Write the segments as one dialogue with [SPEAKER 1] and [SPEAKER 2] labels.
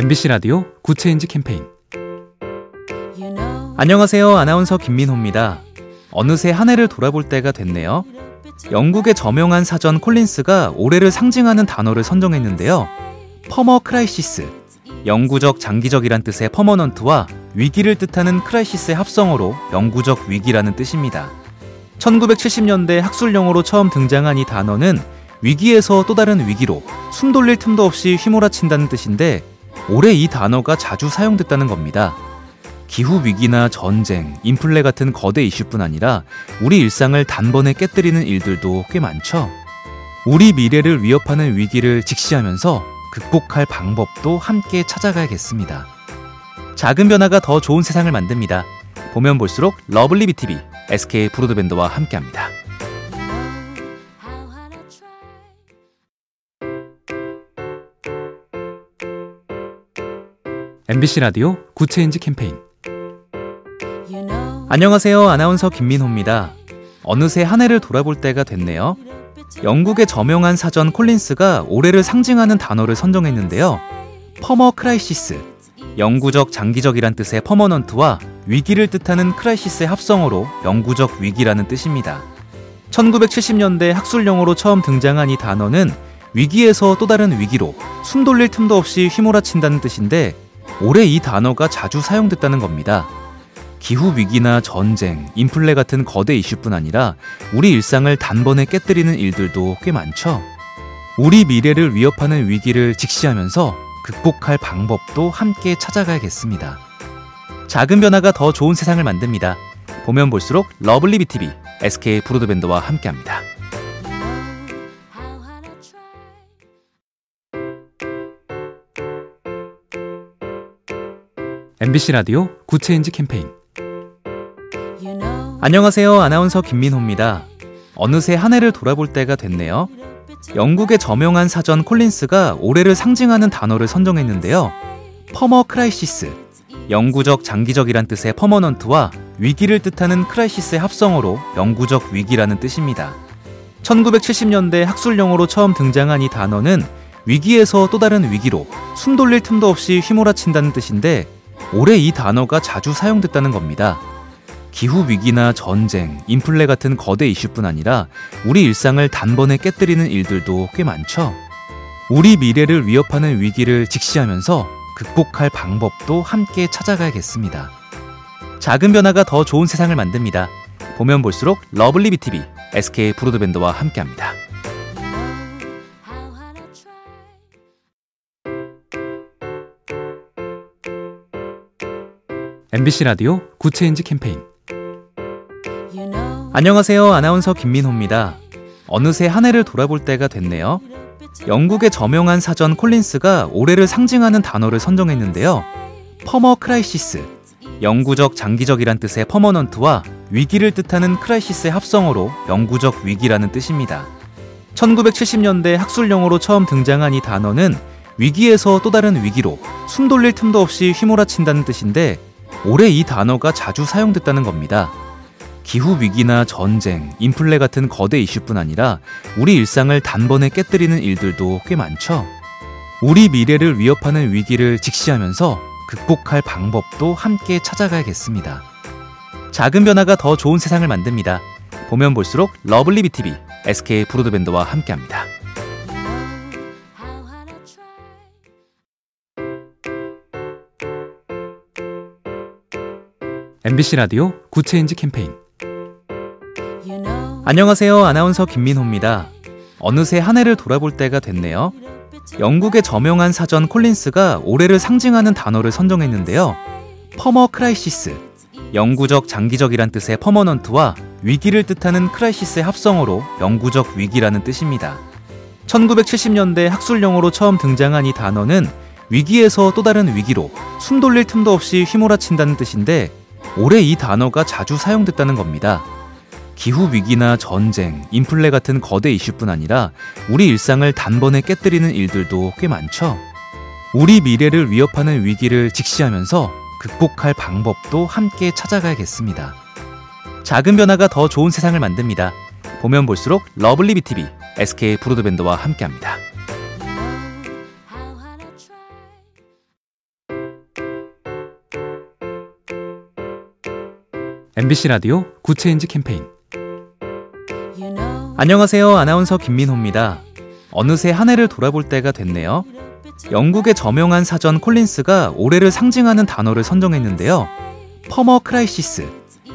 [SPEAKER 1] MBC 라디오 Good Change 캠페인 안녕하세요. 아나운서 김민호입니다. 어느새 한 해를 돌아볼 때가 됐네요. 영국의 저명한 사전 콜린스가 올해를 상징하는 단어를 선정했는데요. permacrisis. 영구적 장기적이란 뜻의 permanent와 위기를 뜻하는 crisis의 합성어로 영구적 위기라는 뜻입니다. 1970년대 학술 용어로 처음 등장한 이 단어는 위기에서 또 다른 위기로 숨 돌릴 틈도 없이 휘몰아친다는 뜻인데 올해 이 단어가 자주 사용됐다는 겁니다. 기후 위기나 전쟁, 인플레 같은 거대 이슈뿐 아니라 우리 일상을 단번에 깨뜨리는 일들도 꽤 많죠. 우리 미래를 위협하는 위기를 직시하면서 극복할 방법도 함께 찾아가야겠습니다. 작은 변화가 더 좋은 세상을 만듭니다. 보면 볼수록 lovely B tv SK 브로드밴드와 함께합니다. MBC 라디오 Good Change 캠페인 안녕하세요. 아나운서 김민호입니다. 어느새 한 해를 돌아볼 때가 됐네요. 영국의 저명한 사전 콜린스가 올해를 상징하는 단어를 선정했는데요. permacrisis. 영구적 장기적이란 뜻의 퍼머넌트와 위기를 뜻하는 크라이시스의 합성어로 영구적 위기라는 뜻입니다. 1970년대 학술 용어로 처음 등장한 이 단어는 위기에서 또 다른 위기로 숨 돌릴 틈도 없이 휘몰아친다는 뜻인데 올해 이 단어가 자주 사용됐다는 겁니다. 기후 위기나 전쟁, 인플레 같은 거대 이슈뿐 아니라 우리 일상을 단번에 깨뜨리는 일들도 꽤 많죠. 우리 미래를 위협하는 위기를 직시하면서 극복할 방법도 함께 찾아가야겠습니다. 작은 변화가 더 좋은 세상을 만듭니다. 보면 볼수록 lovely B tv SK 브로드밴드와 함께합니다. MBC 라디오 Good Change 캠페인 안녕하세요. 아나운서 김민호입니다. 어느새 한 해를 돌아볼 때가 됐네요. 영국의 저명한 사전 콜린스가 올해를 상징하는 단어를 선정했는데요. permacrisis. 영구적 장기적이란 뜻의 permanent와 위기를 뜻하는 crisis의 합성어로 영구적 위기라는 뜻입니다. 1970년대 학술 용어로 처음 등장한 이 단어는 위기에서 또 다른 위기로 숨 돌릴 틈도 없이 휘몰아친다는 뜻인데 올해 이 단어가 자주 사용됐다는 겁니다. 기후 위기나 전쟁, 인플레 같은 거대 이슈뿐 아니라 우리 일상을 단번에 깨뜨리는 일들도 꽤 많죠. 우리 미래를 위협하는 위기를 직시하면서 극복할 방법도 함께 찾아가야겠습니다. 작은 변화가 더 좋은 세상을 만듭니다. 보면 볼수록 lovely B tv SK 브로드밴드와 함께합니다. MBC 라디오 Good Change 캠페인 안녕하세요. 아나운서 김민호입니다. 어느새 한 해를 돌아볼 때가 됐네요. 영국의 저명한 사전 콜린스가 올해를 상징하는 단어를 선정했는데요. permacrisis. 영구적 장기적이란 뜻의 permanent와 위기를 뜻하는 crisis의 합성어로 영구적 위기라는 뜻입니다. 1970년대 학술 용어로 처음 등장한 이 단어는 위기에서 또 다른 위기로 숨 돌릴 틈도 없이 휘몰아친다는 뜻인데 올해 이 단어가 자주 사용됐다는 겁니다. 기후 위기나 전쟁, 인플레 같은 거대 이슈뿐 아니라 우리 일상을 단번에 깨뜨리는 일들도 꽤 많죠. 우리 미래를 위협하는 위기를 직시하면서 극복할 방법도 함께 찾아가야겠습니다. 작은 변화가 더 좋은 세상을 만듭니다. 보면 볼수록 lovely B tv SK 브로드밴드와 함께합니다. MBC 라디오 Good Change 캠페인 안녕하세요. 아나운서 김민호입니다. 어느새 한 해를 돌아볼 때가 됐네요. 영국의 저명한 사전 콜린스가 올해를 상징하는 단어를 선정했는데요. permacrisis. 영구적 장기적이란 뜻의 퍼머넌트와 위기를 뜻하는 크라이시스의 합성어로 영구적 위기라는 뜻입니다. 1970년대 학술 용어로 처음 등장한 이 단어는 위기에서 또 다른 위기로 숨 돌릴 틈도 없이 휘몰아친다는 뜻인데 올해 이 단어가 자주 사용됐다는 겁니다. 기후 위기나 전쟁, 인플레 같은 거대 이슈뿐 아니라 우리 일상을 단번에 깨뜨리는 일들도 꽤 많죠. 우리 미래를 위협하는 위기를 직시하면서 극복할 방법도 함께 찾아가야겠습니다. 작은 변화가 더 좋은 세상을 만듭니다. 보면 볼수록 lovely B tv SK 브로드밴드와 함께합니다. MBC 라디오 Good Change 캠페인 안녕하세요. 아나운서 김민호입니다. 어느새 한 해를 돌아볼 때가 됐네요. 영국의 저명한 사전 콜린스가 올해를 상징하는 단어를 선정했는데요. permacrisis.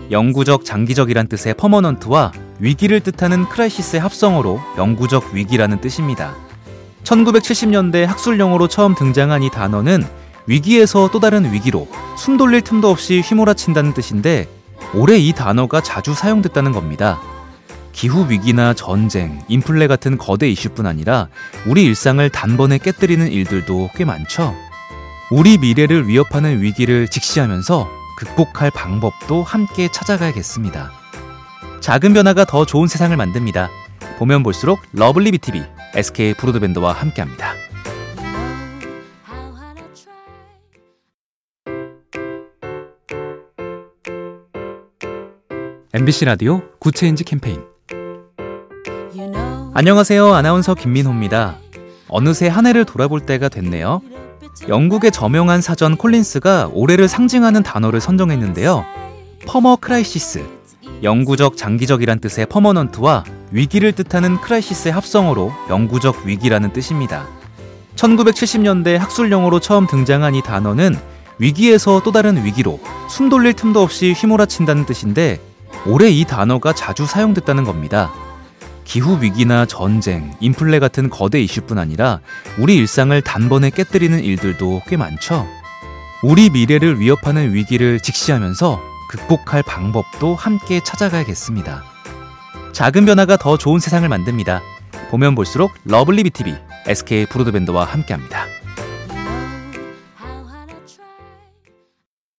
[SPEAKER 1] 영구적 장기적이란 뜻의 permanent와 위기를 뜻하는 crisis의 합성어로 영구적 위기라는 뜻입니다. 1970년대 학술 용어로 처음 등장한 이 단어는 위기에서 또 다른 위기로 숨 돌릴 틈도 없이 휘몰아친다는 뜻인데 올해 이 단어가 자주 사용됐다는 겁니다. 기후 위기나 전쟁, 인플레 같은 거대 이슈뿐 아니라 우리 일상을 단번에 깨뜨리는 일들도 꽤 많죠. 우리 미래를 위협하는 위기를 직시하면서 극복할 방법도 함께 찾아가야겠습니다. 작은 변화가 더 좋은 세상을 만듭니다. 보면 볼수록 lovely B tv SK 브로드밴드와 함께합니다. MBC 라디오 Good Change 캠페인 안녕하세요. 아나운서 김민호입니다. 어느새 한 해를 돌아볼 때가 됐네요. 영국의 저명한 사전 콜린스가 올해를 상징하는 단어를 선정했는데요. permacrisis. 영구적 장기적이란 뜻의 permanent와 위기를 뜻하는 crisis의 합성어로 영구적 위기라는 뜻입니다. 1970년대 학술 용어로 처음 등장한 이 단어는 위기에서 또 다른 위기로 숨 돌릴 틈도 없이 휘몰아친다는 뜻인데 올해 이 단어가 자주 사용됐다는 겁니다. 기후 위기나 전쟁, 인플레 같은 거대 이슈뿐 아니라 우리 일상을 단번에 깨뜨리는 일들도 꽤 많죠. 우리 미래를 위협하는 위기를 직시하면서 극복할 방법도 함께 찾아가야겠습니다. 작은 변화가 더 좋은 세상을 만듭니다. 보면 볼수록 lovely B tv SK 브로드밴드와 함께합니다.